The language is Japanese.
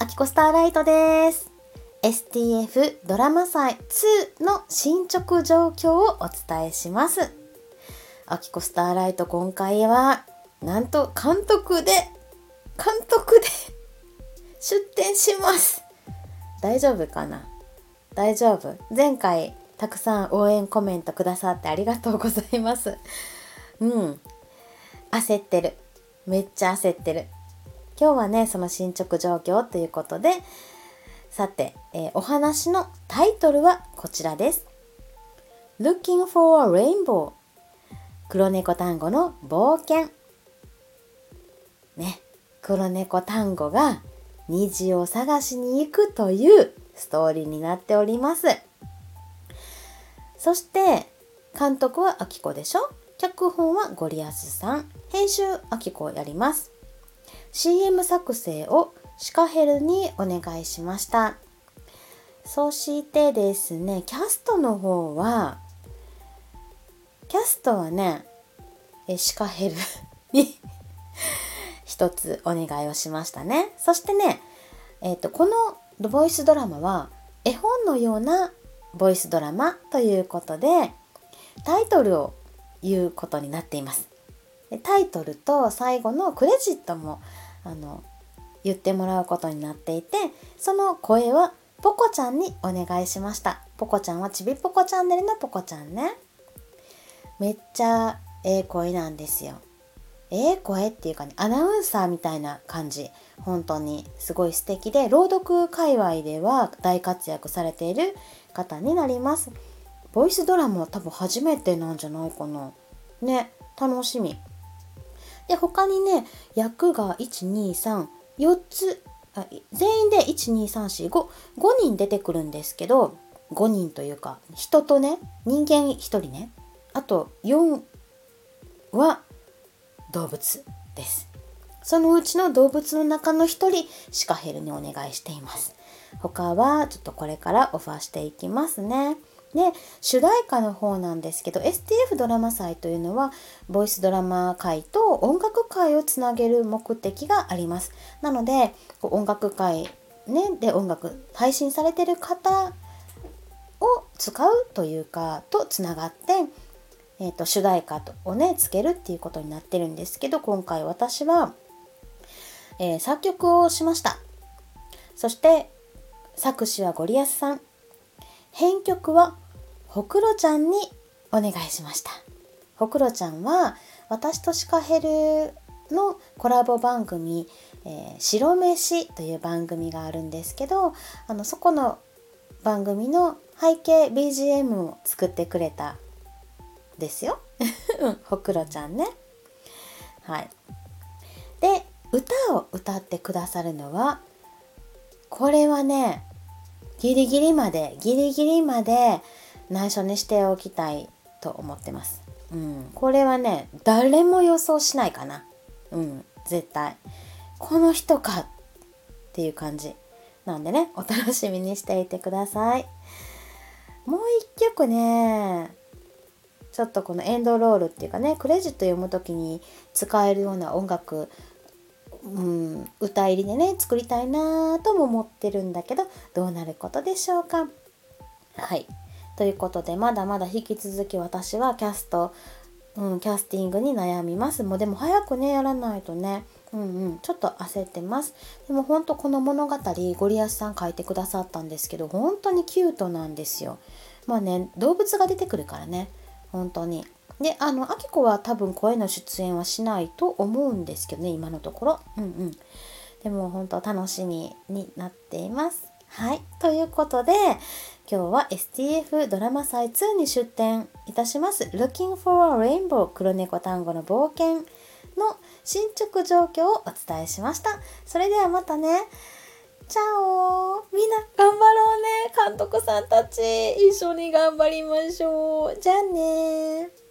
アキコスターライトです。STF ドラマ祭2の進捗状況をお伝えします。アキコスターライト今回はなんと監督で監督で出展します。大丈夫かな？大丈夫。前回たくさん応援コメントくださってありがとうございます。うん。焦ってる。めっちゃ焦ってる。今日はねその進捗状況ということでさて、えー、お話のタイトルはこちらです。Looking for a Rainbow 黒猫単語の冒険。ね黒猫単語が虹を探しに行くというストーリーになっております。そして監督はあきこでしょ？脚本はゴリアスさん。編集あきこやります。CM 作成をシカヘルにお願いしました。そしてですねキャストの方はキャストはねシカヘルに 一つお願いをしましたね。そしてねえっ、ー、とこのボイスドラマは絵本のようなボイスドラマということでタイトルを言うことになっています。タイトルと最後のクレジットもあの言ってもらうことになっていてその声はポコちゃんにお願いしました。ポコちゃんはちびポコチャンネルのポコちゃんね。めっちゃええ声なんですよ。ええ声っていうかねアナウンサーみたいな感じ。本当にすごい素敵で朗読界隈では大活躍されている方になります。ボイスドラマは多分初めてなんじゃないかな。ね楽しみ。で他にね役が1234つあ全員で12345 5人出てくるんですけど5人というか人とね人間1人ねあと4は動物です。そのうちの動物の中の1人シカヘルにお願いしています。他はちょっとこれからオファーしていきますね。で主題歌の方なんですけど STF ドラマ祭というのはボイスドラマ界と音楽界をつなげる目的があります。なので音楽界、ね、で音楽配信されてる方を使うというかとつながって、えーと、主題歌をねつけるっていうことになってるんですけど今回私は、えー、作曲をしました。そして作詞はゴリアスさん。編曲はほくろちゃんにお願いしました。ほくろちゃんは私とシカヘルのコラボ番組「えー、白飯」という番組があるんですけどあのそこの番組の背景 BGM を作ってくれたですよ。ほくろちゃんね。はい。で歌を歌ってくださるのはこれはねギリギリまでギリギリまで内緒にしておきたいと思ってます。うん、これはね誰も予想しないかな。うん、絶対。この人かっていう感じ。なんでね、お楽しみにしていてください。もう一曲ね、ちょっとこのエンドロールっていうかね、クレジット読む時に使えるような音楽うん、歌入りでね作りたいなとも思ってるんだけどどうなることでしょうか？はい。ということでまだまだ引き続き私はキャスト、うん、キャスティングに悩みます。もうでも早くねやらないとね。うんうん、ちょっと焦ってます。でも本当この物語ゴリアスさん書いてくださったんですけど本当にキュートなんですよ。まあね動物が出てくるからね。本当に。であのあきこは多分声の出演はしないと思うんですけどね今のところ。うんうん。でも本当楽しみになっています。はい。ということで今日は STF ドラマ祭2に出展いたします Looking for a Rainbow 黒猫単語の冒険の進捗状況をお伝えしました。それではまたね。チャオみんな頑張ろうね。監督さんたち。一緒に頑張りましょう。じゃあね